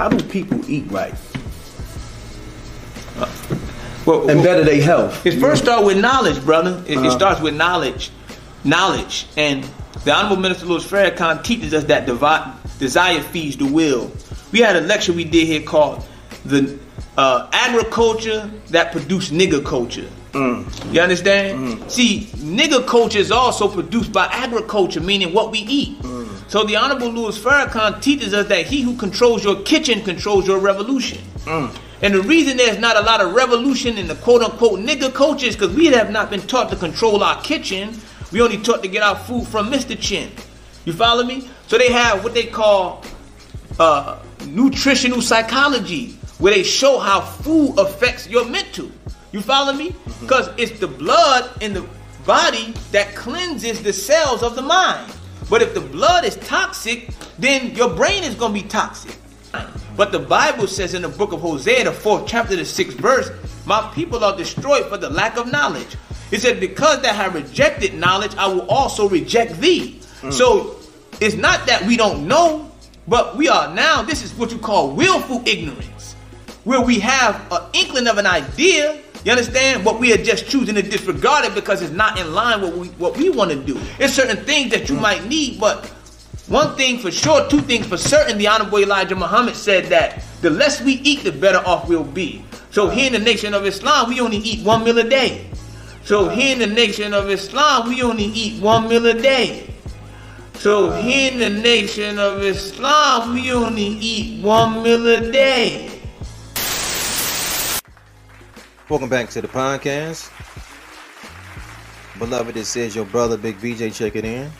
how do people eat right? well, and better their health. It first starts with knowledge, brother. It, uh-huh. it, starts with knowledge, knowledge, and the Honorable Minister Louis Farrakhan teaches us that desire feeds the will. We had a lecture we did here called the uh, agriculture that produced nigger culture. Mm. You understand? Mm. See, nigger culture is also produced by agriculture, meaning what we eat. So the Honorable Louis Farrakhan teaches us that he who controls your kitchen controls your revolution. Mm. And the reason there's not a lot of revolution in the quote unquote nigger culture is because we have not been taught to control our kitchen. We only taught to get our food from Mr. Chin. You follow me? So they have what they call uh, nutritional psychology, where they show how food affects your mental. You follow me? Because mm-hmm. it's the blood in the body that cleanses the cells of the mind. But if the blood is toxic, then your brain is going to be toxic. But the Bible says in the book of Hosea, the fourth chapter, the sixth verse, my people are destroyed for the lack of knowledge. It said, because they have rejected knowledge, I will also reject thee. Mm. So it's not that we don't know, but we are now, this is what you call willful ignorance, where we have an inkling of an idea, you understand? But we are just choosing to disregard it because it's not in line with what we, what we want to do. There's certain things that you might need, but one thing for sure, two things for certain, the Honorable Elijah Muhammad said that the less we eat, the better off we'll be. So here in the nation of Islam, we only eat one meal a day. So here in the nation of Islam, we only eat one meal a day. So here in the nation of Islam, we only eat one meal a day. Welcome back to the podcast. Beloved, this is your brother Big BJ checking in.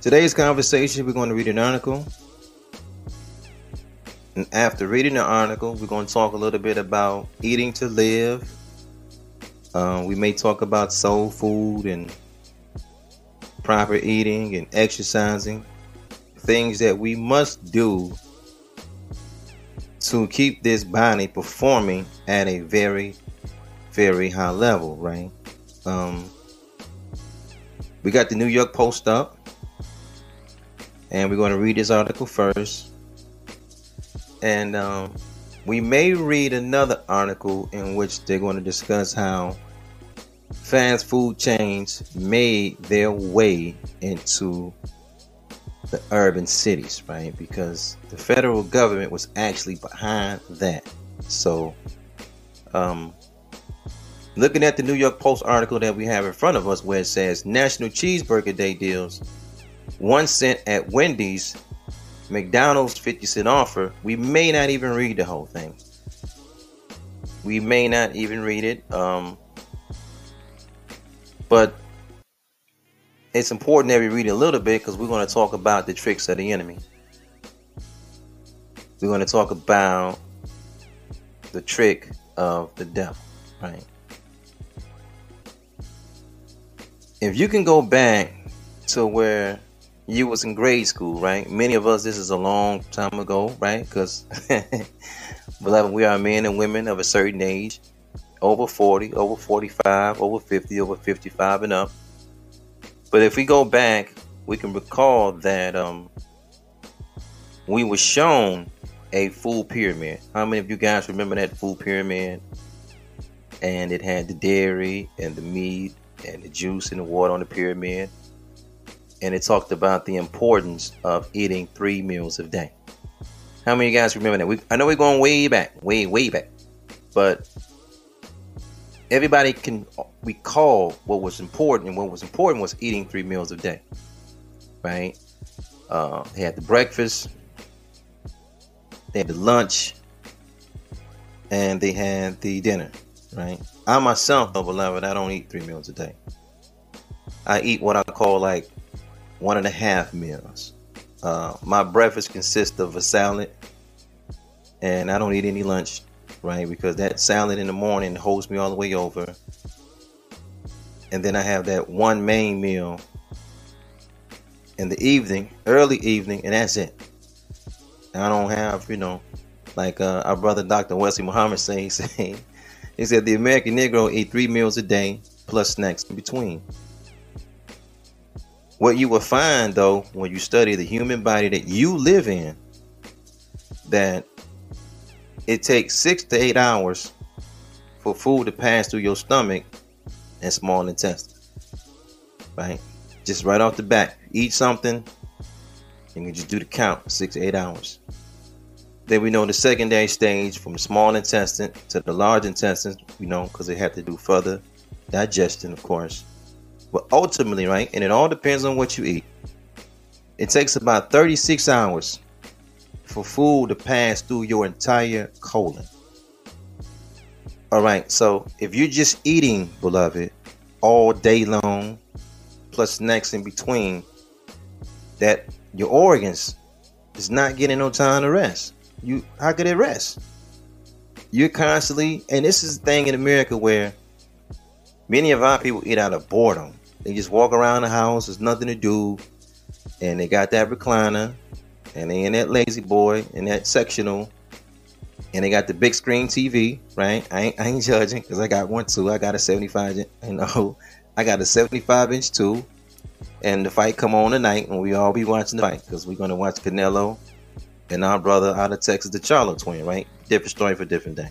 Today's conversation, we're going to read an article. And after reading the article, we're going to talk a little bit about eating to live. Uh, we may talk about soul food and proper eating and exercising. Things that we must do to keep this body performing at a very, very high level, right? Um, we got the New York Post up, and we're going to read this article first. And um, we may read another article in which they're going to discuss how fast food chains made their way into the urban cities, right? Because the federal government was actually behind that. So, um, looking at the New York Post article that we have in front of us, where it says National Cheeseburger Day deals one cent at Wendy's, McDonald's 50 cent offer, we may not even read the whole thing. We may not even read it. Um, but it's important that we read a little bit because we're going to talk about the tricks of the enemy. We're going to talk about the trick of the devil, right? If you can go back to where you was in grade school, right? Many of us, this is a long time ago, right? Because, beloved, we are men and women of a certain age, over 40, over 45, over 50, over 55 and up. But if we go back, we can recall that um, we were shown a full pyramid. How many of you guys remember that full pyramid? And it had the dairy and the meat and the juice and the water on the pyramid and it talked about the importance of eating three meals a day. How many of you guys remember that? We, I know we're going way back, way, way back, but everybody can recall what was important, and what was important was eating three meals a day, right? Uh, they had the breakfast, they had the lunch, and they had the dinner, right? I myself, though, beloved, I don't eat three meals a day. I eat what I call like one and a half meals. Uh, my breakfast consists of a salad, and I don't eat any lunch, right? Because that salad in the morning holds me all the way over. And then I have that one main meal in the evening, early evening, and that's it. I don't have, you know, like uh, our brother Dr. Wesley Muhammad says, he said the American Negro eat three meals a day plus snacks in between. What you will find though, when you study the human body that you live in, that it takes six to eight hours for food to pass through your stomach and small intestine. Right? Just right off the bat, eat something, and you just do the count six to eight hours. Then we know the secondary stage from the small intestine to the large intestine, we know because they have to do further digestion, of course. But ultimately, right, and it all depends on what you eat. It takes about 36 hours for food to pass through your entire colon. All right, so if you're just eating, beloved, all day long, plus snacks in between, that your organs is not getting no time to rest. You how could it rest? You're constantly, and this is the thing in America where many of our people eat out of boredom. They just walk around the house, there's nothing to do, and they got that recliner, and they in that lazy boy, in that sectional, and they got the big screen TV, right? I ain't, I ain't judging because I got one too. I got a 75, you know, I got a 75 inch too. And the fight come on tonight, and we all be watching the fight because we're gonna watch Canelo and our brother out of Texas, the Charlo twin, right? Different story for different day.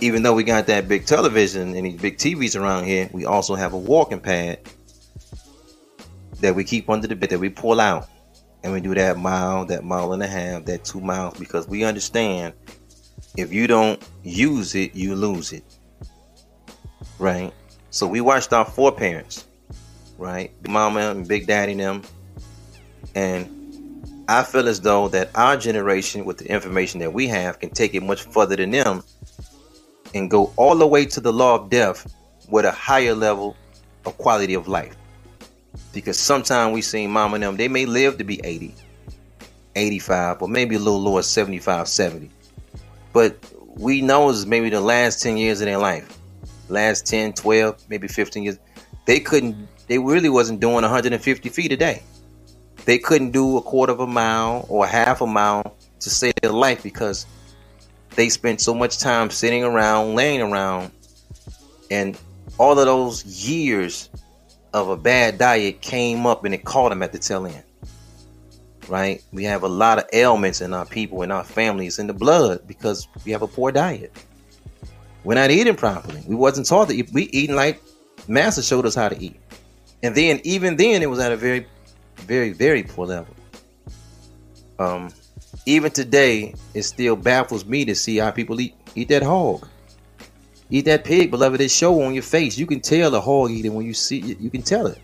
Even though we got that big television and these big TVs around here, we also have a walking pad that we keep under the bed that we pull out and we do that mile, that mile and a half, that two miles because we understand if you don't use it, you lose it. Right? So we watched our four parents, right? Mama and Big Daddy and them. And I feel as though that our generation, with the information that we have, can take it much further than them and go all the way to the law of death with a higher level of quality of life. Because sometimes we see mom and them, they may live to be 80, 85, or maybe a little lower, 75, 70. But we know it's maybe the last 10 years of their life, last 10, 12, maybe 15 years, they couldn't, they really wasn't doing 150 feet a day. They couldn't do a quarter of a mile or half a mile to save their life because they spent so much time sitting around, laying around, and all of those years of a bad diet came up and it caught him at the tail end. Right? We have a lot of ailments in our people, in our families, in the blood because we have a poor diet. We're not eating properly. We wasn't taught to eat. We eating like Master showed us how to eat. And then, even then, it was at a very, very, very poor level. Um, even today, it still baffles me to see how people eat eat that hog. Eat that pig, beloved. It show on your face. You can tell the hog eating when you see it. You can tell it.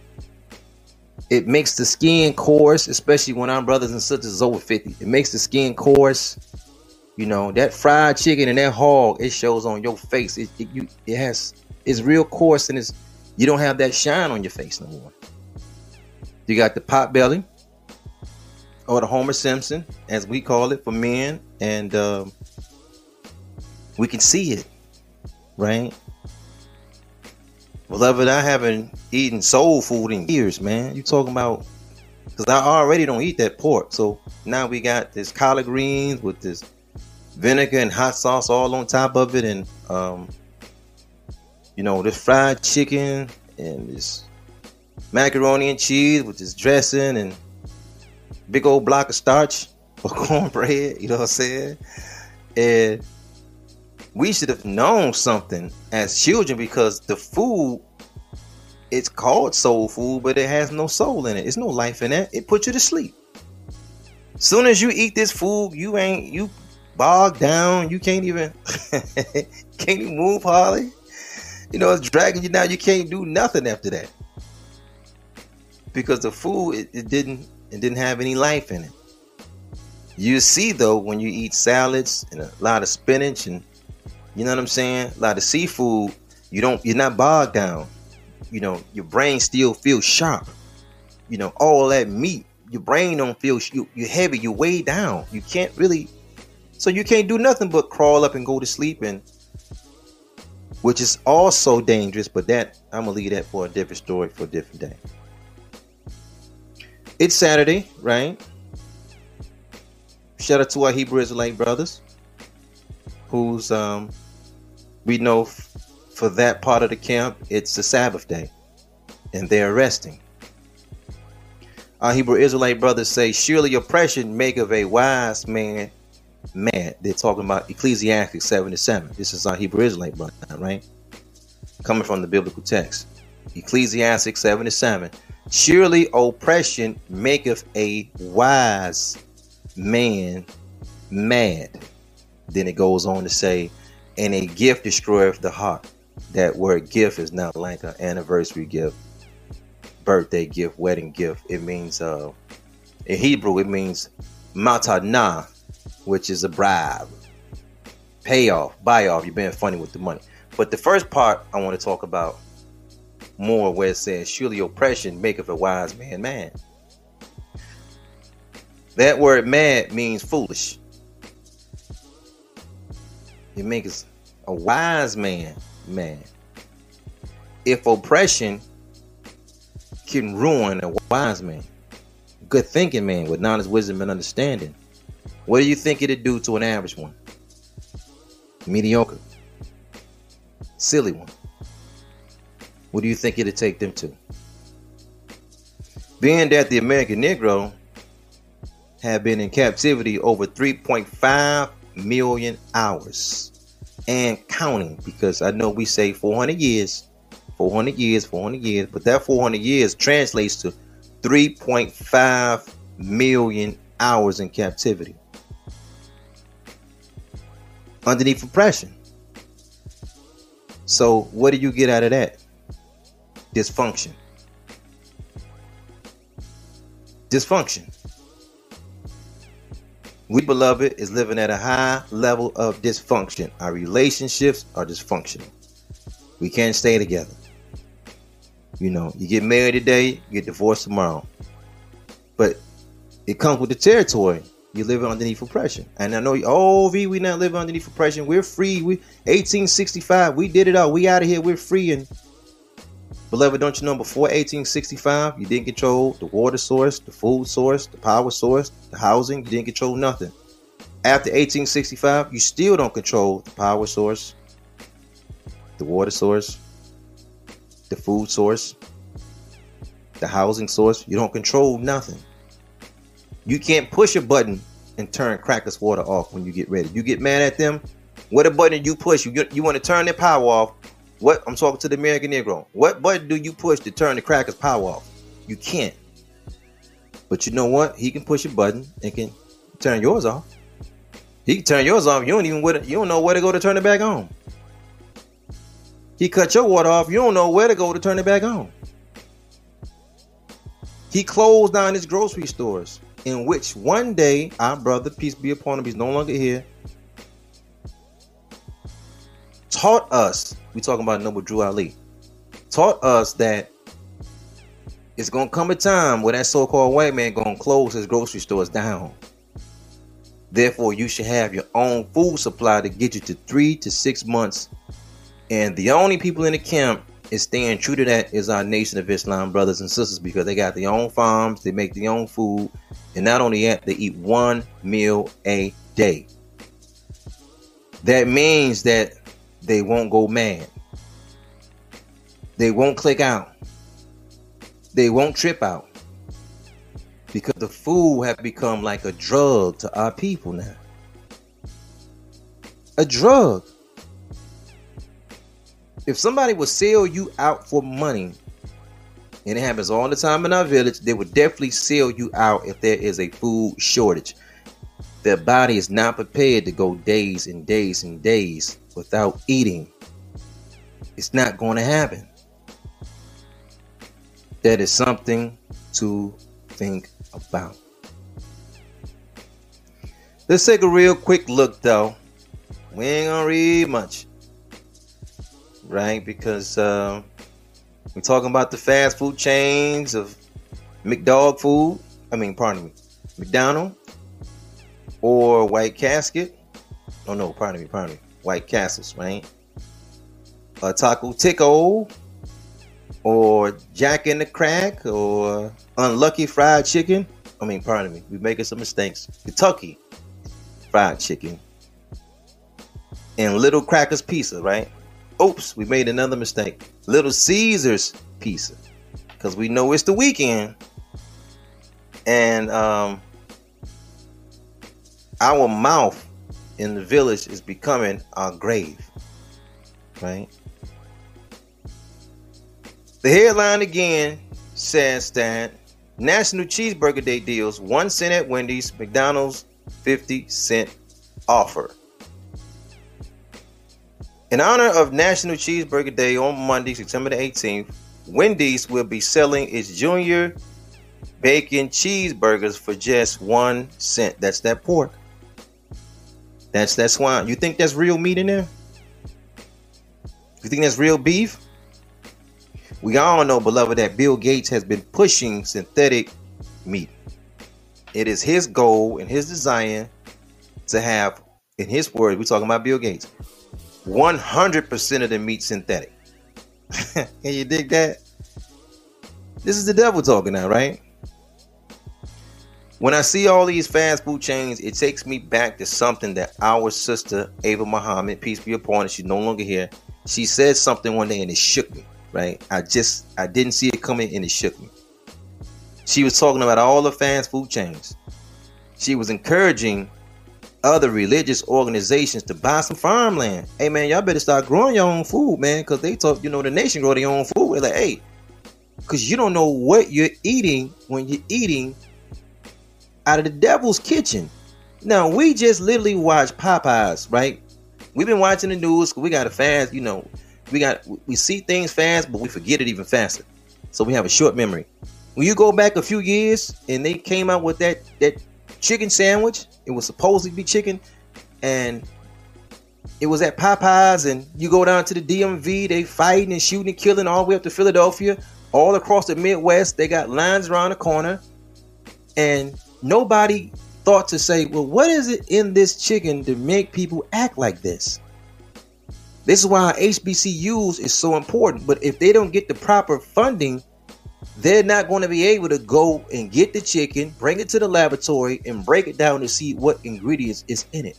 It makes the skin coarse, especially when our brothers and sisters over 50. It makes the skin coarse. You know, that fried chicken and that hog, it shows on your face. It, it, you, it has, it's real coarse and it's, you don't have that shine on your face no more. You got the pot belly or the Homer Simpson, as we call it for men, and um, we can see it right? Beloved, I haven't eaten soul food in years, man. You talking about because I already don't eat that pork. So now we got this collard greens with this vinegar and hot sauce all on top of it, and um, you know this fried chicken and this macaroni and cheese with this dressing and big old block of starch or cornbread. You know what I'm saying? And we should have known something as children because the food it's called soul food, but it has no soul in it. It's no life in it. It puts you to sleep. Soon as you eat this food, you ain't you bogged down. You can't even can't even move hardly. You know it's dragging you down. You can't do nothing after that because the food it, it didn't it didn't have any life in it. You see though when you eat salads and a lot of spinach and you know what I'm saying? A lot of seafood, you don't you're not bogged down. You know, your brain still feels sharp. You know, all that meat, your brain don't feel you you're heavy, you weigh down. You can't really so you can't do nothing but crawl up and go to sleep and which is also dangerous, but that I'm gonna leave that for a different story for a different day. It's Saturday, right? Shout out to our Hebrew Israelite brothers who's um, we know f- for that part of the camp it's the Sabbath day, and they're resting. our Hebrew Israelite brothers say, Surely oppression make of a wise man mad. They're talking about Ecclesiastes 77. This is our Hebrew Israelite brother, right? Coming from the biblical text. Ecclesiastes 77. Surely oppression maketh a wise man mad. Then it goes on to say, and a gift destroyeth the heart. That word gift is not like an anniversary gift birthday gift, wedding gift. It means uh, in Hebrew it means matana, which is a bribe, payoff, buy off. You're being funny with the money. But the first part I want to talk about more, where it says, "Surely oppression maketh a wise man mad. That word "mad" means foolish. It makes a wise man man. If oppression can ruin a wise man, good thinking man with knowledge, wisdom, and understanding. What do you think it'd do to an average one? Mediocre, silly one. What do you think it'd take them to? Being that the American Negro have been in captivity over 3.5 million hours and counting, because I know we say 400 years 400 years, 400 years, but that 400 years translates to 3.5 million hours in captivity. Underneath oppression. So, what do you get out of that? Dysfunction. Dysfunction. We, beloved, is living at a high level of dysfunction. Our relationships are dysfunctional. We can't stay together. You know, you get married today, you get divorced tomorrow. But it comes with the territory. You live underneath oppression. And I know, oh, V, we not living underneath oppression. We're free. We 1865, we did it all. We out of here. We're free. And beloved, don't you know before 1865, you didn't control the water source, the food source, the power source, the housing. You didn't control nothing. After 1865, you still don't control the power source, the water source, the food source, the housing source. You don't control nothing. You can't push a button and turn Crackers water off when you get ready. You get mad at them. What a button you push? You you want to turn their power off? What I'm talking to the American Negro. What button do you push to turn the Crackers power off? You can't. But you know what? He can push a button and can turn yours off. He can turn yours off. You don't even you don't know where to go to turn it back on. He cut your water off. You don't know where to go to turn it back on. He closed down his grocery stores, in which one day our brother, peace be upon him, he's no longer here, taught us. We talking about Noble Drew Ali. Taught us that it's gonna come a time where that so-called white man gonna close his grocery stores down. Therefore, you should have your own food supply to get you to three to six months and the only people in the camp is staying true to that is our Nation of Islam brothers and sisters because they got their own farms, they make their own food, and not only that, they eat one meal a day. That means that they won't go mad. They won't click out. They won't trip out. Because the food have become like a drug to our people now. A drug if somebody would sell you out for money, and it happens all the time in our village, they would definitely sell you out if there is a food shortage. Their body is not prepared to go days and days and days without eating. It's not going to happen. That is something to think about. Let's take a real quick look though. We ain't gonna read much right? Because uh, we're talking about the fast food chains of McDog food. I mean, pardon me, McDonald or White Casket. Oh no, pardon me, pardon me, White Castles, right? A Taco Tico or Jack in the Crack or Unlucky Fried Chicken. I mean, pardon me, we're making some mistakes. Kentucky Fried Chicken and Little Crackers Pizza, right? Oops, we made another mistake. Little Caesars pizza. Because we know it's the weekend. And um, our mouth in the village is becoming our grave. Right? The headline again says that National Cheeseburger Day deals one cent at Wendy's, McDonald's 50 cent offer. In honor of National Cheeseburger Day on Monday, September the 18th, Wendy's will be selling its junior bacon cheeseburgers for just one cent. That's that pork. That's that's why You think that's real meat in there? You think that's real beef? We all know, beloved, that Bill Gates has been pushing synthetic meat. It is his goal and his desire to have, in his words, we're talking about Bill Gates, 100% of the meat synthetic. Can you dig that? This is the devil talking now, right? When I see all these fast food chains, it takes me back to something that our sister Ava Muhammad, peace be upon her, she's no longer here. She said something one day and it shook me, right? I just I didn't see it coming and it shook me. She was talking about all the fast food chains. She was encouraging other religious organizations to buy some farmland. Hey man, y'all better start growing your own food, man, because they talk, you know, the nation grow their own food. They're like, hey, because you don't know what you're eating when you're eating out of the devil's kitchen. Now we just literally watch Popeyes, right? We've been watching the news. We got a fast, you know, we got we see things fast, but we forget it even faster. So we have a short memory. When you go back a few years and they came out with that that chicken sandwich, it was supposed to be chicken, and it was at Popeyes, and you go down to the DMV, they fighting and shooting and killing all the way up to Philadelphia, all across the Midwest. They got lines around the corner, and nobody thought to say, well, what is it in this chicken to make people act like this? This is why HBCUs is so important. But if they don't get the proper funding, they're not going to be able to go and get the chicken, bring it to the laboratory, and break it down to see what ingredients is in it.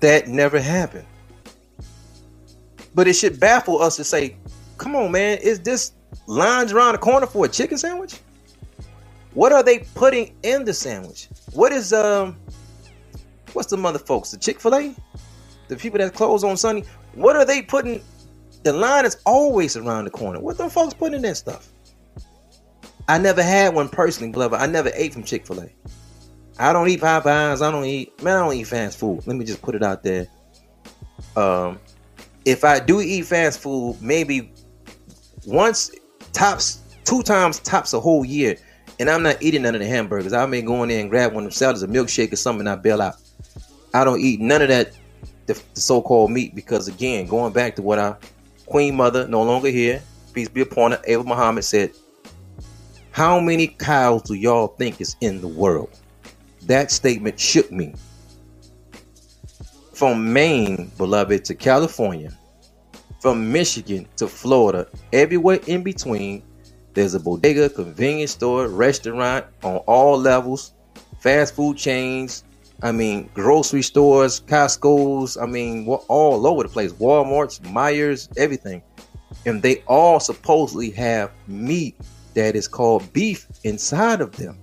That never happened. But it should baffle us to say, come on, man, is this lines around the corner for a chicken sandwich? What are they putting in the sandwich? What is um what's the mother folks? The Chick-fil-A? The people that close on Sunday? What are they putting? The line is always around the corner. What the folks putting in that stuff? I never had one personally, beloved. I never ate from Chick-fil-A. I don't eat Popeyes. I don't eat man, I don't eat fast food. Let me just put it out there. Um if I do eat fast food, maybe once tops two times tops a whole year and I'm not eating none of the hamburgers. I may go in there and grab one of them salads, a milkshake or something, and I bail out. I don't eat none of that, the, the so-called meat, because again, going back to what our Queen Mother, no longer here, peace be upon her, Ava Muhammad said, how many cows do y'all think is in the world? That statement shook me. From Maine, beloved, to California, from Michigan to Florida, everywhere in between, there's a bodega, convenience store, restaurant on all levels, fast food chains. I mean, grocery stores, Costco's. I mean, all over the place. Walmart's, Meijer's, everything, and they all supposedly have meat that is called beef inside of them.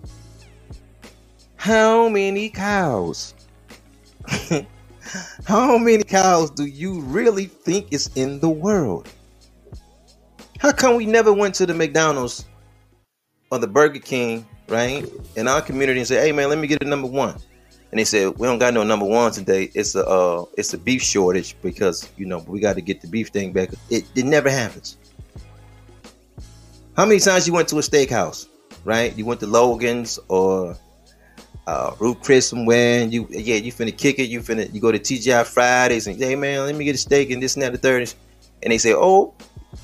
How many cows? How many cows do you really think is in the world? How come we never went to the McDonald's or the Burger King, right, in our community and said, "Hey, man, let me get a number one." And they said, "We don't got no number one today. It's a uh, it's a beef shortage because you know we got to get the beef thing back." It it never happens. How many times you went to a steakhouse, right? You went to Logan's or uh, Ruth Chris somewhere, and you yeah you finna kick it. You finna you go to TGI Fridays and hey man, let me get a steak and this and that the third, and they say, "Oh,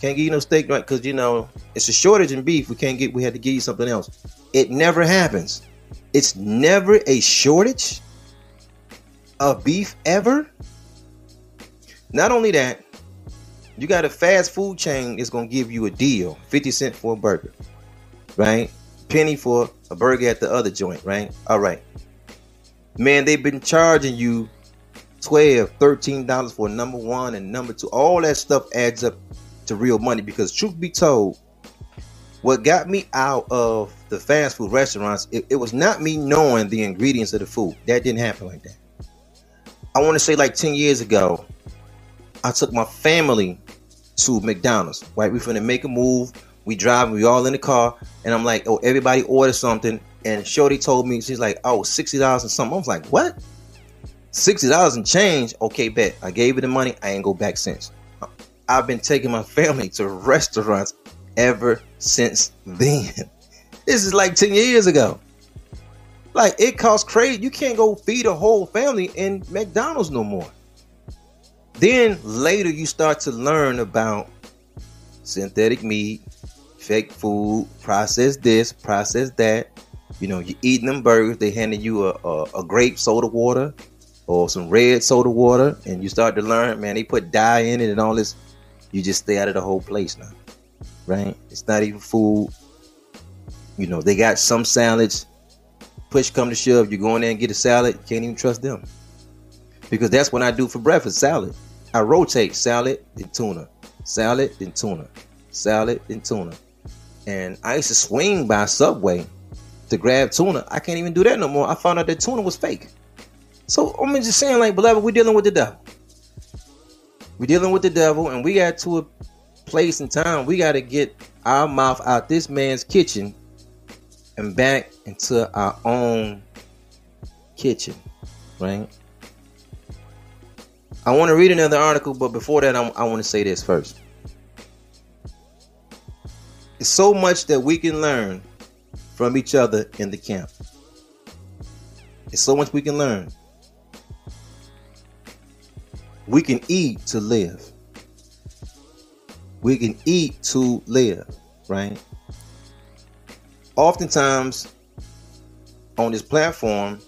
can't give you no steak right because you know it's a shortage in beef. We can't get. We had to give you something else. It never happens. It's never a shortage of beef ever. Not only that, you got a fast food chain that's gonna give you a deal, fifty cent for a burger, right? Penny for a burger at the other joint, right? All right, man. They've been charging you 12 13 dollars for number one and number two all that stuff adds up to real money because truth be told what got me out of the fast food restaurants, it, it was not me knowing the ingredients of the food. That didn't happen like that. I want to say like 10 years ago, I took my family to McDonald's. Right, we finna make a move. We drive, we all in the car, and I'm like, oh, everybody order something. And Shorty told me, she's like, oh, $60 and something. I was like, what? $60 and change? Okay, bet. I gave her the money. I ain't go back since. I've been taking my family to restaurants ever since then. This is like 10 years ago. Like it costs crazy. You can't go feed a whole family in McDonald's no more. Then later you start to learn about synthetic meat, fake food, process this, process that. You know, you eating them burgers, they handing you a, a, a grape soda water or some red soda water, and you start to learn, man, they put dye in it and all this. You just stay out of the whole place now. Right? It's not even food. You know, they got some salads. Push come to shove, you go in there and get a salad, can't even trust them. Because that's what I do for breakfast, salad. I rotate salad and tuna, salad and tuna, salad and tuna. And I used to swing by Subway to grab tuna. I can't even do that no more. I found out that tuna was fake. So I'm just saying, like, beloved, we're dealing with the devil. We're dealing with the devil, and we got to a place in time. We got to get our mouth out this man's kitchen and back into our own kitchen, right? I want to read another article, but before that, I'm, i want to say this first. It's so much that we can learn from each other in the camp. It's so much we can learn. We can eat to live. We can eat to live, right? Oftentimes on this platform,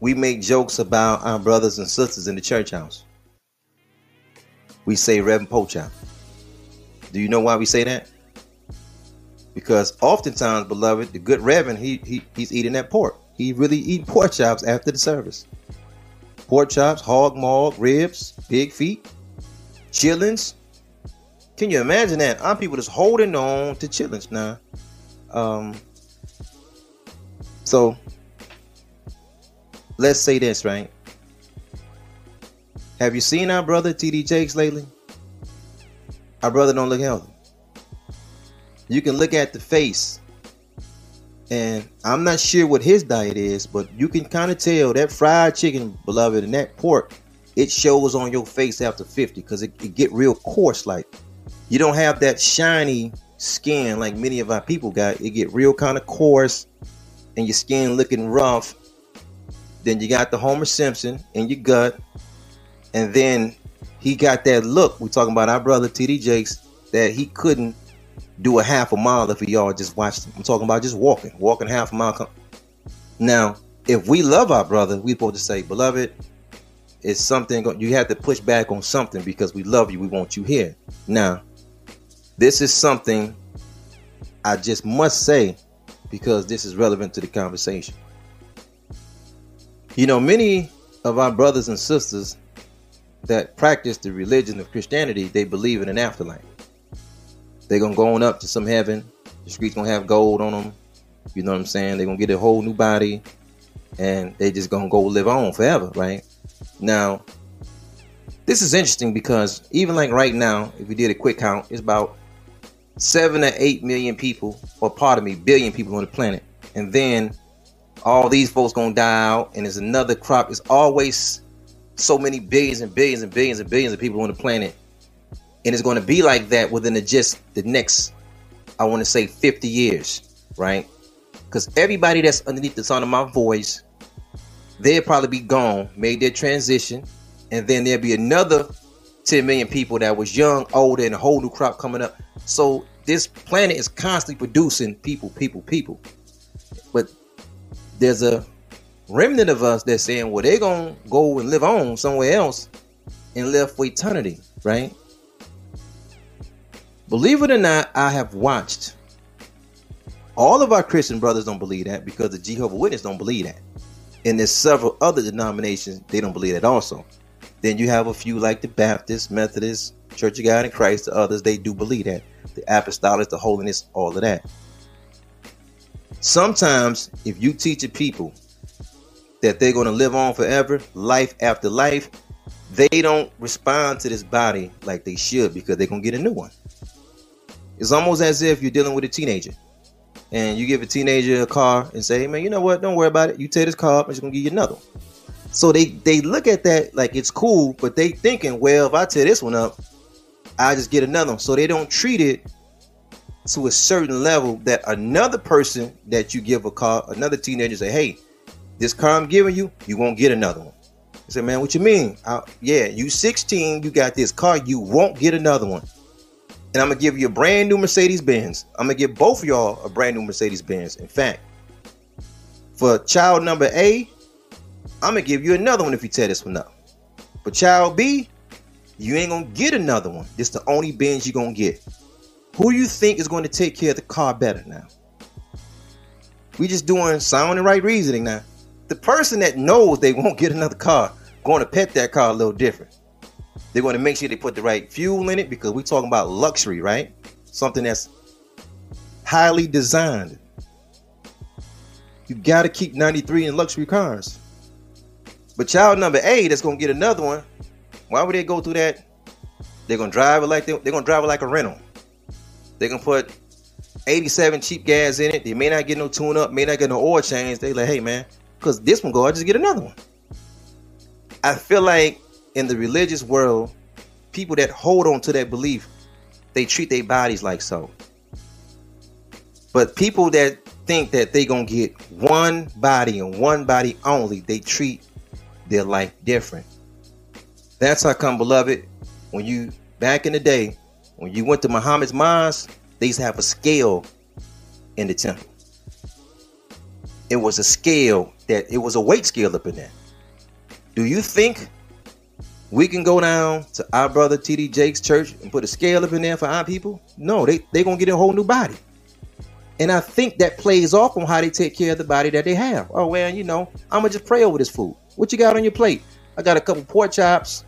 we make jokes about our brothers and sisters in the church house. We say Reverend Pochop. Do you know why we say that? Because oftentimes, beloved, the good Reverend, he, he he's eating that pork. He really eating pork chops after the service. Pork chops, hog maw, ribs, pig feet, chillings. Can you imagine that? I'm people just holding on to chillings now. Um, so let's say this, right? Have you seen our brother TD Jakes lately? Our brother don't look healthy. You can look at the face, and I'm not sure what his diet is, but you can kind of tell that fried chicken, beloved, and that pork, it shows on your face after 50 because it, it get real coarse. Like you don't have that shiny skin like many of our people got. It get real kind of coarse, and your skin looking rough then you got the Homer Simpson in your gut. And then he got that look. We're talking about our brother TD Jakes that he couldn't do a half a mile if y'all just watch. I'm talking about just walking, walking half a mile. Now, if we love our brother, we supposed to say, beloved, it's something you have to push back on something because we love you. We want you here. Now, this is something I just must say because this is relevant to the conversation. You know, many of our brothers and sisters that practice the religion of Christianity, they believe in an afterlife. They're gonna go on up to some heaven. The streets gonna have gold on them. You know what I'm saying? They're gonna get a whole new body, and they just gonna go live on forever, right? Now, this is interesting because even like right now, if we did a quick count, it's about seven to eight million people, or part of me, billion people on the planet, and then all these folks gonna die out, and there's another crop. It's always so many billions and billions and billions and billions of people on the planet, and it's going to be like that within the just the next, I want to say, 50 years, right? Because everybody that's underneath the sound of my voice, they'll probably be gone, made their transition, and then there'll be another 10 million people that was young, older, and a whole new crop coming up. So this planet is constantly producing people, people, people. But there's a remnant of us that's saying, well, they're gonna go and live on somewhere else and live for eternity, right? Believe it or not, I have watched. All of our Christian brothers don't believe that because the Jehovah Witness don't believe that. And there's several other denominations they don't believe that also. Then you have a few like the Baptists, Methodists, Church of God in Christ, the others, they do believe that. The apostolic, the holiness, all of that. Sometimes, if you teach people that they're going to live on forever, life after life, they don't respond to this body like they should because they're going to get a new one. It's almost as if you're dealing with a teenager and you give a teenager a car and say, hey, man, you know what? Don't worry about it. You take this car up, I'm just going to give you another one. So they, they look at that like it's cool, but they thinking, well, if I tear this one up, I just get another one. So they don't treat it to a certain level that another person that you give a car, another teenager say, hey, this car I'm giving you, you won't get another one. I said, man, what you mean? I, yeah, you 16, you got this car, you won't get another one. And I'm gonna give you a brand new Mercedes Benz. I'm gonna give both of y'all a brand new Mercedes Benz. In fact, for child number A, I'm gonna give you another one if you tear this one up. For child B, you ain't gonna get another one. This the only Benz you're gonna get. Who you think is going to take care of the car better now? We just doing sound and right reasoning now. The person that knows they won't get another car going to pet that car a little different. They're going to make sure they put the right fuel in it because we're talking about luxury, right? Something that's highly designed. You got to keep 93 in luxury cars. But child number A that's going to get another one, why would they go through that? They're going to drive it like they, they're going to drive it like a rental. They're gonna put 87 cheap gas in it. They may not get no tune up, may not get no oil change. They like, hey man, because this one go, I just get another one. I feel like in the religious world, people that hold on to that belief, they treat their bodies like so. But people that think that they gonna get one body and one body only, they treat their life different. That's how come, beloved, when you back in the day, when you went to Muhammad's mosque, they used to have a scale in the temple. It was a scale that it was a weight scale up in there. Do you think we can go down to our brother TD Jake's church and put a scale up in there for our people? No, they they gonna get a whole new body. And I think that plays off on how they take care of the body that they have. Oh well, you know, I'ma just pray over this food. What you got on your plate? I got a couple pork chops,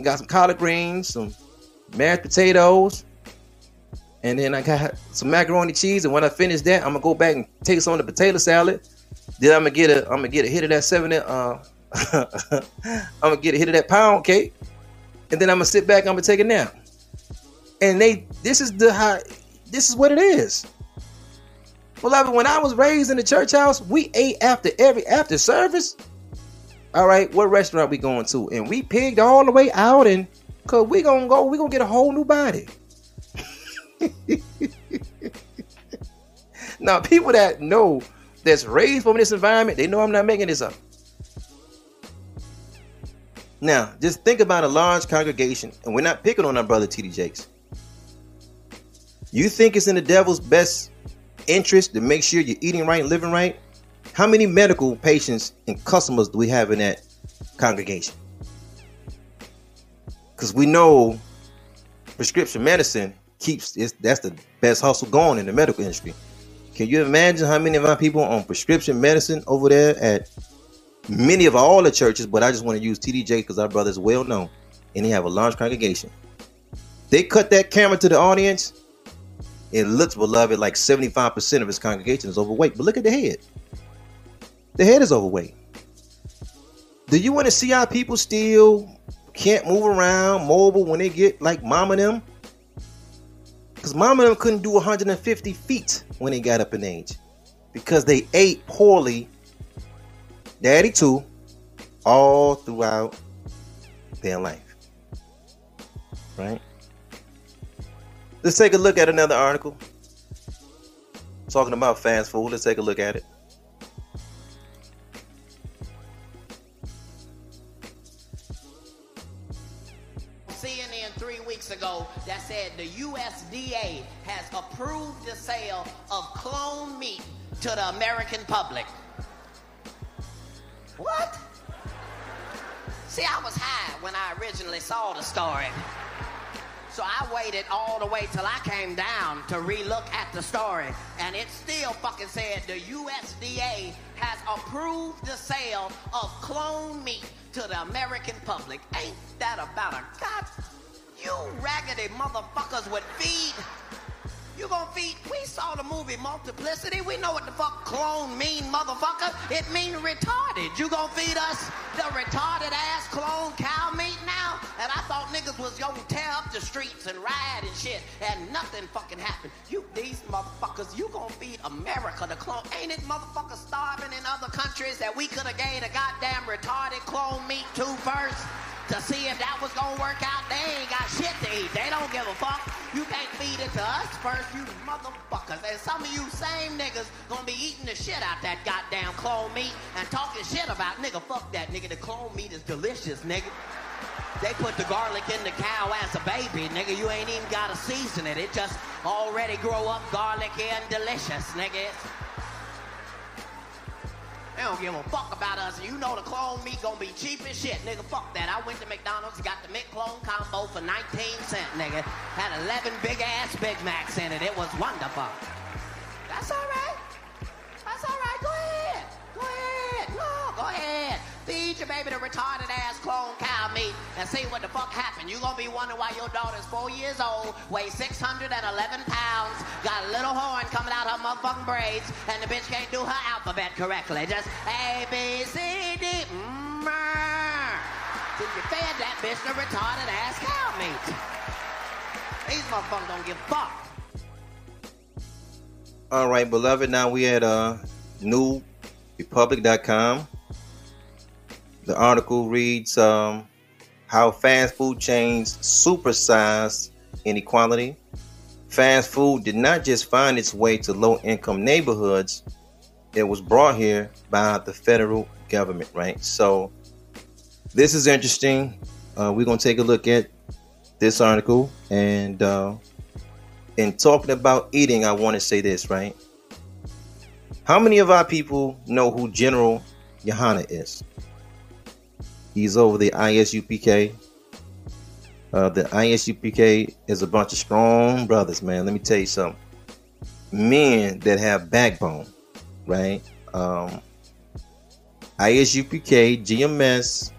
got some collard greens, some mashed potatoes, and then I got some macaroni cheese. And when I finish that, I'm gonna go back and take some of the potato salad. Then I'm gonna get a I'm gonna get a hit of that seven. Uh, I'm gonna get a hit of that pound cake, and then I'm gonna sit back. I'm gonna take a nap. And they this is the how this is what it is. well Beloved, when I was raised in the church house, we ate after every after service. All right, what restaurant we going to? And we pigged all the way out and Cause we gonna go, we gonna get a whole new body. now, people that know that's raised from this environment, they know I'm not making this up. Now, just think about a large congregation, and we're not picking on our brother TD Jakes. You think it's in the devil's best interest to make sure you're eating right and living right? How many medical patients and customers do we have in that congregation? because we know prescription medicine keeps that's the best hustle going in the medical industry. Can you imagine how many of our people on prescription medicine over there at many of all the churches? But I just want to use TDJ because our brother is well known and they have a large congregation. They cut that camera to the audience. It looks beloved like 75% of his congregation is overweight. But look at the head. The head is overweight. Do you want to see how people still can't move around, mobile when they get like mama them. Because mama them couldn't do 150 feet when they got up in age. Because they ate poorly, daddy too, all throughout their life. Right? Let's take a look at another article. Talking about fast food. Let's take a look at it. CNN three weeks ago that said the USDA has approved the sale of clone meat to the American public. What? See, I was high when I originally saw the story. So I waited all the way till I came down to relook at the story. And it still fucking said the USDA has approved the sale of clone meat to the American public. Ain't that about a god You raggedy motherfuckers would feed you gonna feed? We saw the movie Multiplicity. We know what the fuck clone mean, motherfucker. It mean retarded. You gonna feed us the retarded ass clone cow meat now? And I thought niggas was gonna tear up the streets and riot and shit, and nothing fucking happened. You these motherfuckers, you gonna feed America the clone? Ain't it motherfuckers starving in other countries that we could have gave a goddamn retarded clone meat to first? to see if that was gonna work out. They ain't got shit to eat. They don't give a fuck. Feed it to us first, you motherfuckers. And some of you same niggas gonna be eating the shit out that goddamn clone meat and talking shit about nigga. Fuck that nigga. The clone meat is delicious, nigga. They put the garlic in the cow as a baby, nigga. You ain't even gotta season it. It just already grow up garlicky and delicious, nigga. They don't give a fuck about us. You know the clone meat gonna be cheap as shit, nigga. Fuck that. I went to McDonald's, and got the McClone combo for 19 cents, nigga. Had 11 big ass Big Macs in it. It was wonderful. That's all right. That's all right. Go ahead. Go ahead. No, go ahead. Feed your baby the retarded ass clone cow meat and see what the fuck happened. You gonna be wondering why your daughter's four years old, weighs 611 pounds, got a little horn coming out her motherfucking braids, and the bitch can't do her alphabet correctly. Just A, B, C, D, mm, Till you fed that bitch the retarded ass cow meat. These motherfuckers don't give a fuck. All right, beloved. Now we had a uh, newrepublic.com. The article reads um, How Fast Food Chains Supersized Inequality. Fast food did not just find its way to low income neighborhoods, it was brought here by the federal government, right? So, this is interesting. Uh, we're going to take a look at this article. And uh, in talking about eating, I want to say this, right? How many of our people know who General Yahanna is? He's over the ISUPK. Uh, the ISUPK is a bunch of strong brothers, man. Let me tell you something. Men that have backbone, right? Um, ISUPK, GMS,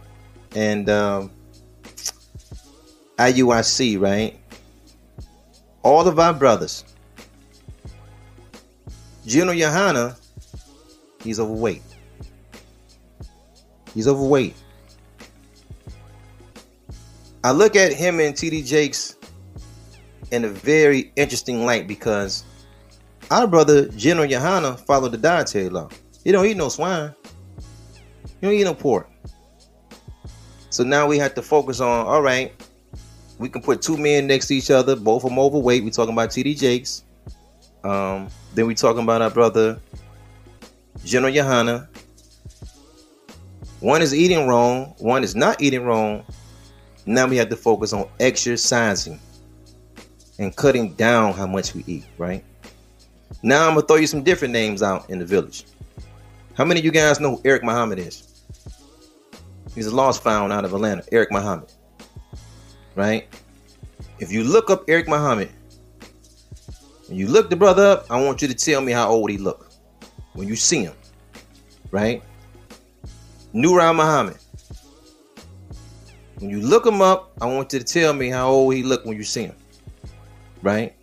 and um, IUIC, right? All of our brothers. General Yahanna, he's overweight. He's overweight. I look at him and TD Jakes in a very interesting light because our brother General Yahanna followed the dietary law. He don't eat no swine. He don't eat no pork. So now we have to focus on all right. We can put two men next to each other, both of them overweight. We're talking about TD Jakes. Um, then we talking about our brother General Yahanna. One is eating wrong, one is not eating wrong, now we have to focus on exercising and cutting down how much we eat, right? Now I'm gonna throw you some different names out in the village. How many of you guys know who Eric Muhammad is? He's a lost found out of Atlanta, Eric Muhammad. Right? If you look up Eric Muhammad, when you look the brother up, I want you to tell me how old he look when you see him. Right? Nuri Muhammad. When you look him up, I want you to tell me how old he look when you see him. Right?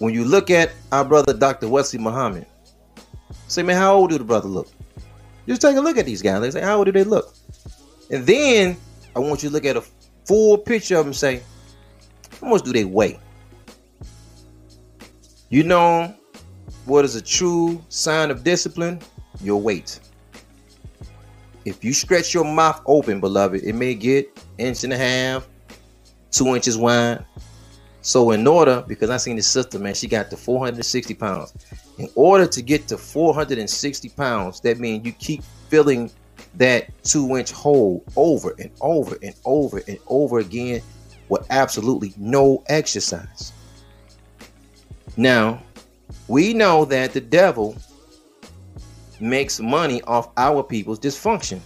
When you look at our brother Dr. Wesley Muhammad, say, man, how old do the brother look? Just take a look at these guys. They say, how old do they look? And then I want you to look at a full picture of them say, how much do they weigh? You know what is a true sign of discipline? Your weight. If you stretch your mouth open, beloved, it may get inch and a half, two inches wide. So in order, because I seen this sister, man, she got to 460 pounds. In order to get to 460 pounds, that means you keep filling that two inch hole over and over and over and over again with absolutely no exercise. Now, we know that the devil makes money off our people's dysfunction.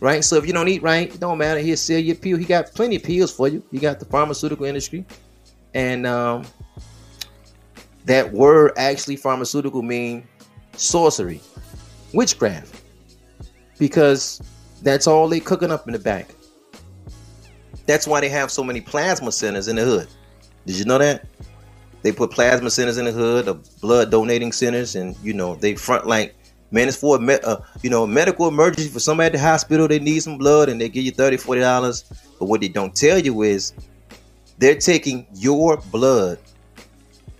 Right? So if you don't eat right, it don't matter. He'll sell you pill. He got plenty of pills for you. He got the pharmaceutical industry. And um, that word actually pharmaceutical mean sorcery, witchcraft. Because that's all they cooking up in the back. That's why they have so many plasma centers in the hood. Did you know that? They put plasma centers in the hood, of blood donating centers, and you know they front like man, it's for a uh, you know medical emergency for somebody at the hospital. They need some blood, and they give you 30 40 dollars. But what they don't tell you is they're taking your blood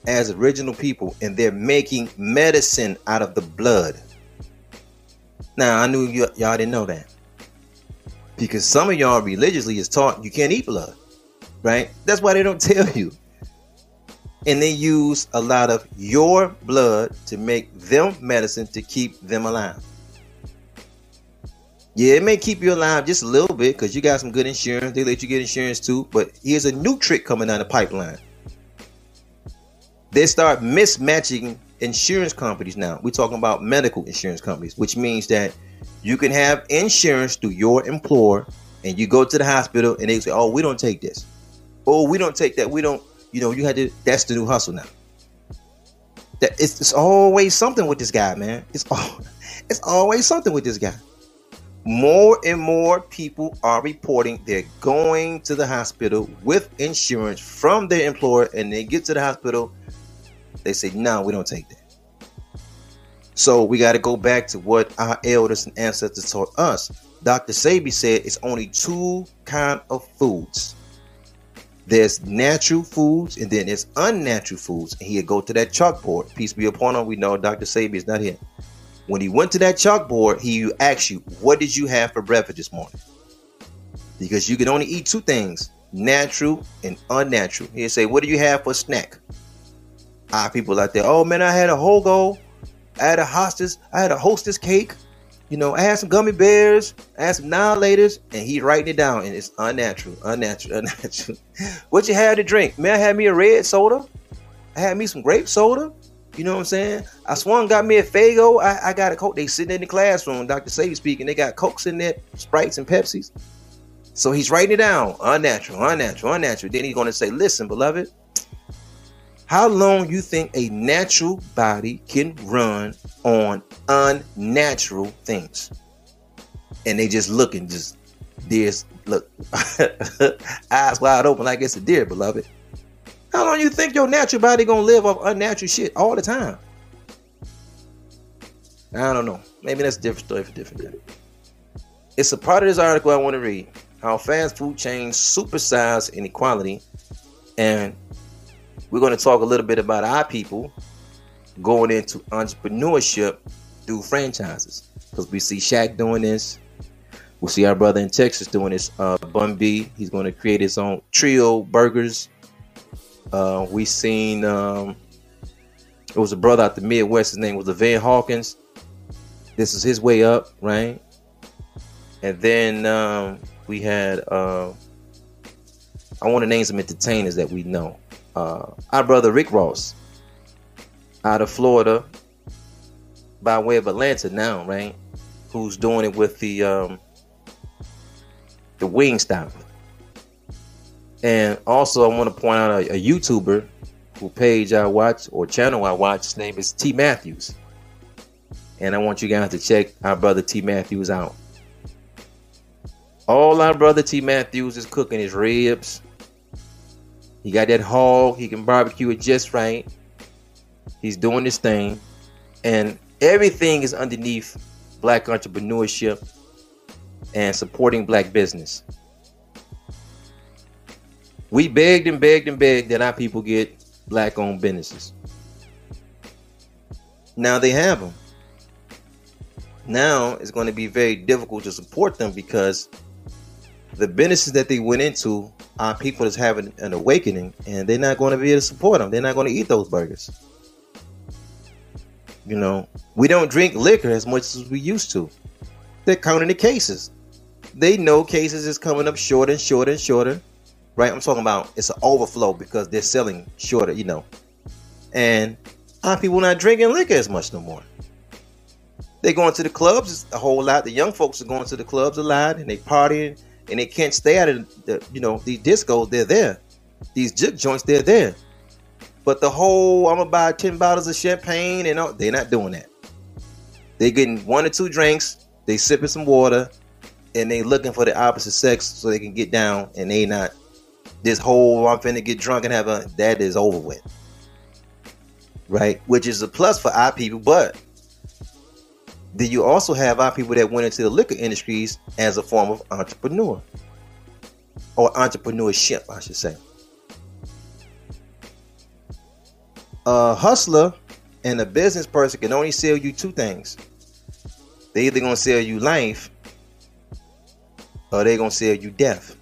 as original people, and they're making medicine out of the blood. Now I knew y- y'all didn't know that because some of y'all religiously is taught you can't eat blood, right? That's why they don't tell you. And they use a lot of your blood to make them medicine to keep them alive. Yeah, it may keep you alive just a little bit because you got some good insurance. They let you get insurance too. But here's a new trick coming down the pipeline. They start mismatching insurance companies now. We're talking about medical insurance companies, which means that you can have insurance through your employer and you go to the hospital and they say, Oh, we don't take this. Oh, we don't take that. We don't, you know, you had to that's the new hustle now. That it's, it's always something with this guy, man. It's all it's always something with this guy. More and more people are reporting they're going to the hospital with insurance from their employer, and they get to the hospital, they say, No, we don't take that. So we got to go back to what our elders and ancestors taught us. Dr. Sebi said it's only two kind of foods. There's natural foods and then there's unnatural foods. And he'd go to that chalkboard. Peace be upon him. We know Dr. Sebi is not here. When he went to that chalkboard, he asked you, What did you have for breakfast this morning? Because you can only eat two things natural and unnatural. He'd say, What do you have for snack? Our people out there, Oh man, I had a hogo I had a hostess, I had a hostess cake. You know, I had some gummy bears, I had some annihilators, and he's writing it down, and it's unnatural, unnatural, unnatural. what you had to drink? Man, I had me a red soda. I had me some grape soda. You know what I'm saying? I swung, got me a Faygo. I, I got a Coke. They sitting in the classroom, Dr. Sebi speaking. They got Cokes in there, Sprites and Pepsis. So he's writing it down. Unnatural, unnatural, unnatural. Then he's going to say, listen, beloved, how long you think a natural body can run on unnatural things? And they just looking, just deers look, eyes wide open like it's a deer, beloved. How long you think your natural body gonna live off unnatural shit all the time? I don't know. Maybe that's a different story for different day. It's a part of this article I want to read. How fast food chains supersize inequality and we're going to talk a little bit about our people going into entrepreneurship through franchises because we see Shaq doing this. We see our brother in Texas doing this. Uh, Bun B, he's going to create his own Trill Burgers. Uh, we seen um, it was a brother out the Midwest. His name was Van Hawkins. This is his way up, right? And then um, we had uh, I want to name some entertainers that we know uh, our brother Rick Ross out of Florida by way of Atlanta now, right? Who's doing it with the um, the Wingstop. And also, I want to point out a, a YouTuber who page I watch or channel I watch. His name is T Matthews, and I want you guys to check our brother T Matthews out. All our brother T Matthews is cooking his ribs, he got that hog. He can barbecue it just right. He's doing this thing. And everything is underneath black entrepreneurship and supporting black business. We begged and begged and begged that our people get black owned businesses. Now they have them. Now it's going to be very difficult to support them because the businesses that they went into our people is having an awakening and they're not going to be able to support them. They're not going to eat those burgers. You know, we don't drink liquor as much as we used to. They're counting the cases. They know cases is coming up shorter and shorter and shorter. Right? I'm talking about it's an overflow because they're selling shorter, you know. And our people not drinking liquor as much no more. They going to the clubs a whole lot. The young folks are going to the clubs a lot and they partying and they can't stay out of the, you know, these discos, they're there. These jig joints, they're there. But the whole, I'm gonna buy 10 bottles of champagne and all, they're not doing that. They're getting one or two drinks, they sipping some water, and they looking for the opposite sex so they can get down and they not this whole oh, I'm finna get drunk and have a that is over with. Right? Which is a plus for our people, but then you also have our people that went into the liquor industries as a form of entrepreneur or entrepreneurship, I should say. A hustler and a business person can only sell you two things. They either gonna sell you life or they gonna sell you death.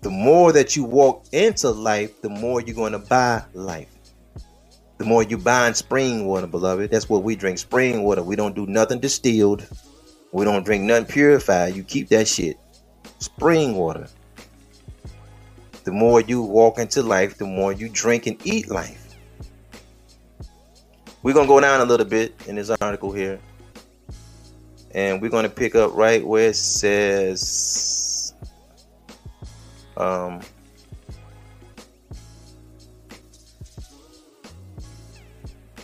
The more that you walk into life, the more you're gonna buy life. The more you buy spring water, beloved. That's what we drink. Spring water. We don't do nothing distilled. We don't drink nothing purified. You keep that shit. Spring water. The more you walk into life, the more you drink and eat life. We're going to go down a little bit in this article here. And we're going to pick up right where it says um,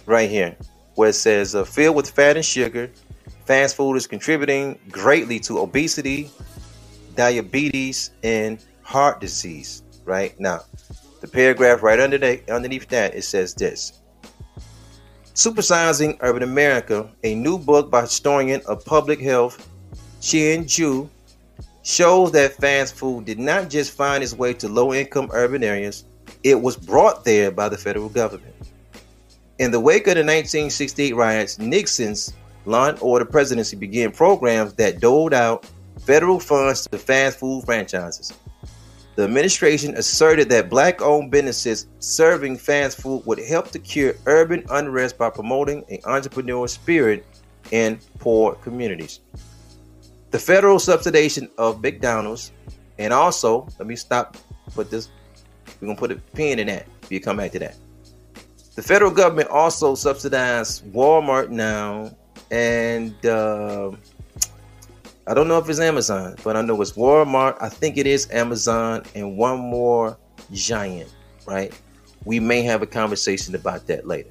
right here where it says uh, filled with fat and sugar fast food is contributing greatly to obesity diabetes and heart disease. Right? Now the paragraph right under underneath that it says this. Supersizing Urban America, a new book by historian of public health Chin Jou, shows that fast food did not just find its way to low income urban areas, it was brought there by the federal government. In the wake of the 1968 riots, Nixon's Law and Order presidency began programs that doled out federal funds to fast food franchises. The administration asserted that black owned businesses serving fast food would help to cure urban unrest by promoting an entrepreneurial spirit in poor communities. The federal subsidization of McDonald's, and also, let me stop, put this, we're going to put a pin in that if you come back to that. The federal government also subsidized Walmart now and uh, I don't know if it's Amazon, but I know it's Walmart. I think it is Amazon and one more giant, right? We may have a conversation about that later.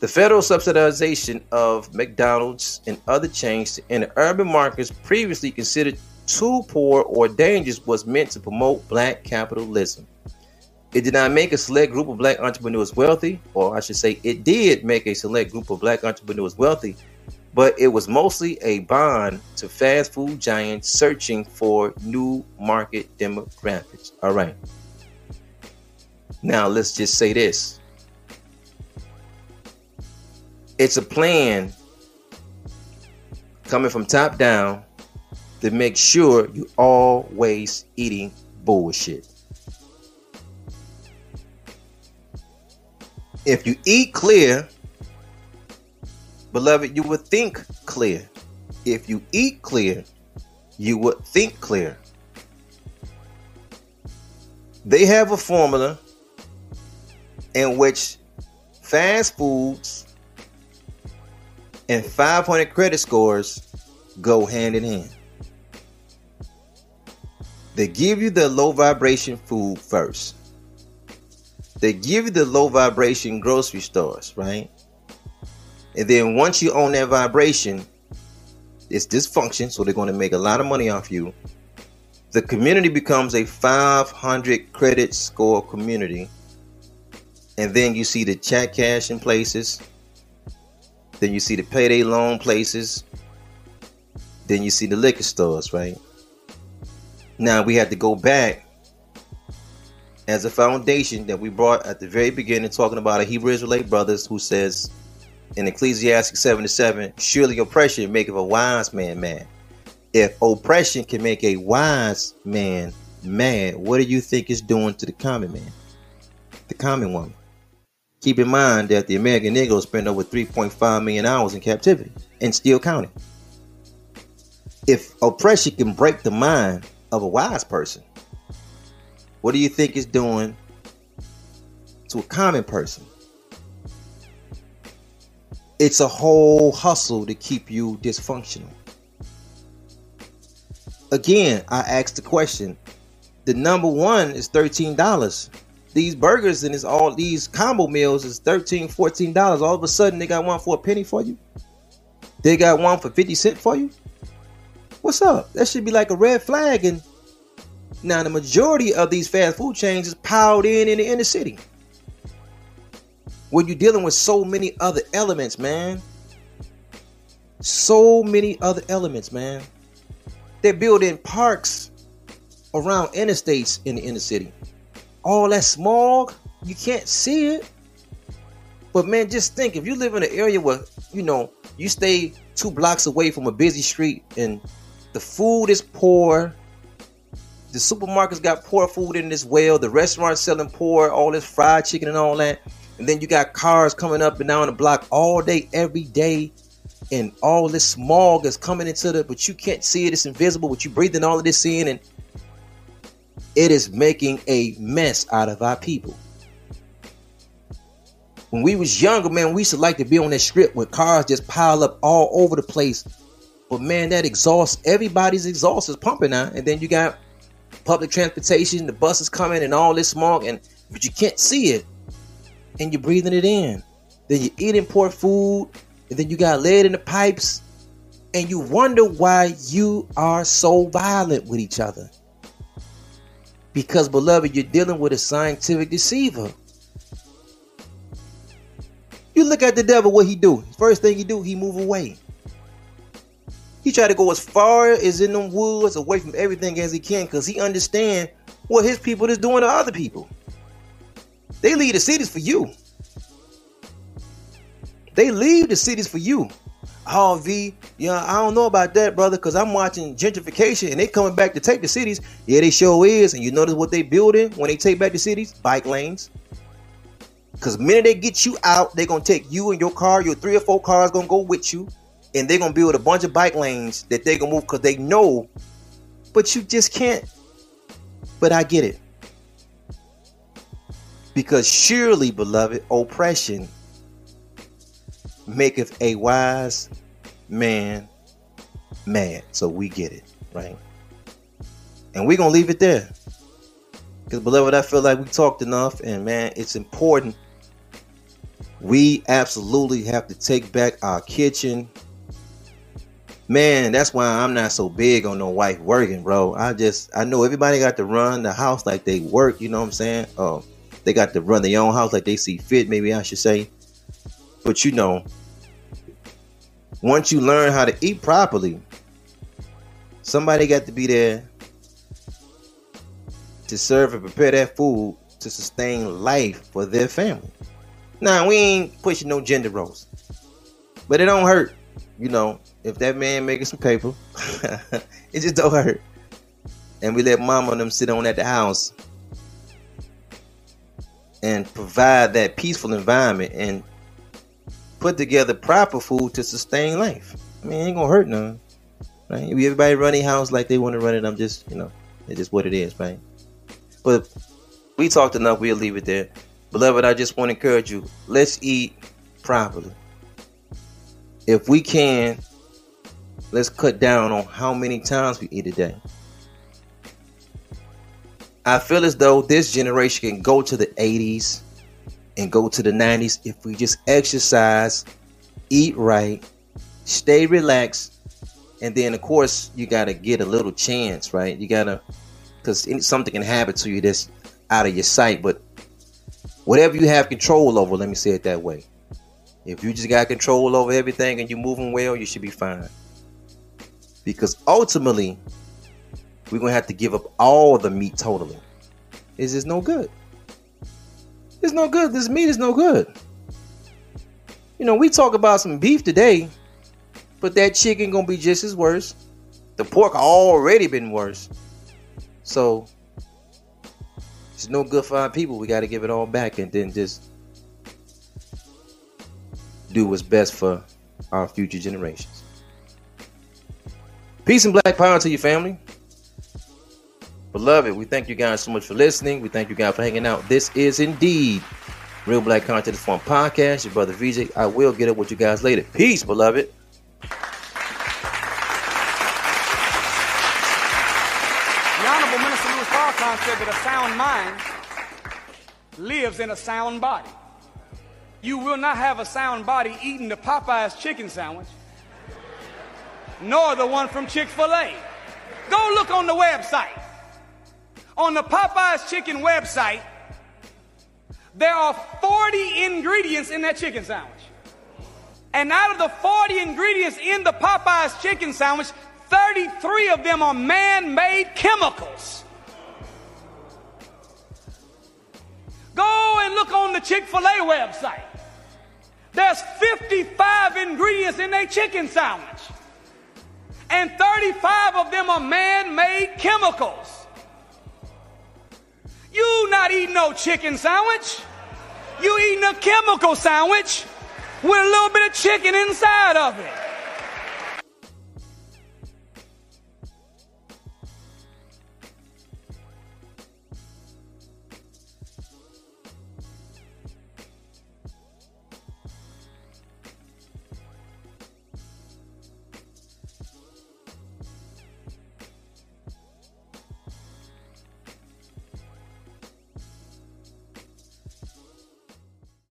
The federal subsidization of McDonald's and other chains in urban markets previously considered too poor or dangerous was meant to promote black capitalism. It did not make a select group of black entrepreneurs wealthy, or I should say, it did make a select group of black entrepreneurs wealthy, but it was mostly a bond to fast food giants searching for new market demographics. All right. Now, let's just say this it's a plan coming from top down to make sure you always eating bullshit. If you eat clear, Beloved, you would think clear. If you eat clear, you would think clear. They have a formula in which fast foods and 500 credit scores go hand in hand. They give you the low vibration food first. They give you the low vibration grocery stores, right? And then once you own that vibration, it's dysfunction, so they're going to make a lot of money off you. The community becomes a 500 credit score community. And then you see the chat cash in places. Then you see the payday loan places. Then you see the liquor stores, right? Now we have to go back as a foundation that we brought at the very beginning, talking about a Hebrew Israelite brothers who says in Ecclesiastes 7 to 7, surely oppression maketh a wise man mad. If oppression can make a wise man mad, what do you think it's doing to the common man? The common woman. Keep in mind that the American Negro spent over 3.5 million hours in captivity and still counting. If oppression can break the mind of a wise person, what do you think it's doing to a common person? It's a whole hustle to keep you dysfunctional. Again, I asked the question. The number one is $13. These burgers and it's all these combo meals is $13, $14. All of a sudden they got one for a penny for you. They got one for 50 cents for you. What's up? That should be like a red flag. And now the majority of these fast food chains is piled in in the inner city. When you're dealing with so many other elements, man. So many other elements, man. They're building parks around interstates in the inner city. All that smog, you can't see it. But man, just think if you live in an area where, you know, you stay two blocks away from a busy street and the food is poor, the supermarkets got poor food in this well, the restaurants selling poor, all this fried chicken and all that. And then you got cars coming up and down the block all day, every day. And all this smog is coming into the, but you can't see it. It's invisible, but you're breathing all of this in, and it is making a mess out of our people. When we was younger, man, we used to like to be on that strip where cars just pile up all over the place. But man, that exhaust, everybody's exhaust is pumping now. And then you got public transportation, the buses coming and all this smog, and but you can't see it. And you're breathing it in. Then you're eating poor food, and then you got lead in the pipes, and you wonder why you are so violent with each other. Because, beloved, you're dealing with a scientific deceiver. You look at the devil, what he do? First thing he do, he move away. He try to go as far as in them woods, away from everything as he can, because he understand what his people is doing to other people. They leave the cities for you. They leave the cities for you. Oh, V, yeah, I don't know about that, brother, because I'm watching gentrification and they coming back to take the cities. Yeah, they sure is. And you notice what they building when they take back the cities? Bike lanes. Because minute they get you out, they're going to take you and your car, your three or four cars going to go with you. And they're to build a bunch of bike lanes that they're to move because they know. But you just can't. But I get it. Because surely, beloved, oppression maketh a wise man mad. So we get it, right? And we're gonna leave it there. Because beloved, I feel like we talked enough, and man, it's important. We absolutely have to take back our kitchen. Man, that's why I'm not so big on no wife working, bro. I just I know everybody got to run the house like they work, you know what I'm saying? Oh, they got to run their own house like they see fit, maybe I should say. But you know, once you learn how to eat properly, somebody got to be there to serve and prepare that food to sustain life for their family. Now we ain't pushing no gender roles, but it don't hurt, you know, if that man making some paper, it just don't hurt. And we let mama and them sit on at the house and provide that peaceful environment and put together proper food to sustain life. I mean, it ain't gonna hurt none. Right? If everybody run a house like they want to run it, I'm just, you know, it's just what it is, right? But we talked enough, we'll leave it there. Beloved, I just want to encourage you, let's eat properly. If we can, let's cut down on how many times we eat a day. I feel as though this generation can go to the 80s, and go to the 90s if we just exercise, eat right, stay relaxed, and then of course you gotta get a little chance, right? You gotta, because something can happen to you that's out of your sight. But whatever you have control over, let me say it that way. If you just got control over everything and you're moving well, you should be fine. Because ultimately, we're gonna have to give up all the meat totally. It's just no good. It's no good. This meat is no good. You know, we talk about some beef today, but that chicken gonna be just as worse. The pork already been worse. So it's no good for our people. We got to give it all back and then just do what's best for our future generations. Peace and black power to your family. Beloved, we thank you guys so much for listening. We thank you guys for hanging out. This is indeed Real Black Content Forum Podcast. Your brother VJ. I will get up with you guys later. Peace, beloved. The Honorable Minister Louis Farrakhan said that a sound mind lives in a sound body. You will not have a sound body eating the Popeye's chicken sandwich nor the one from Chick fil A. Go look on the website. On the Popeyes chicken website, there are 40 ingredients in that chicken sandwich. And out of the 40 ingredients in the Popeyes chicken sandwich, 33 of them are man made chemicals. Go and look on the Chick fil A website. There's 55 ingredients in a chicken sandwich. And 35 of them are man made chemicals. You not eating no chicken sandwich. You eating a chemical sandwich with a little bit of chicken inside of it.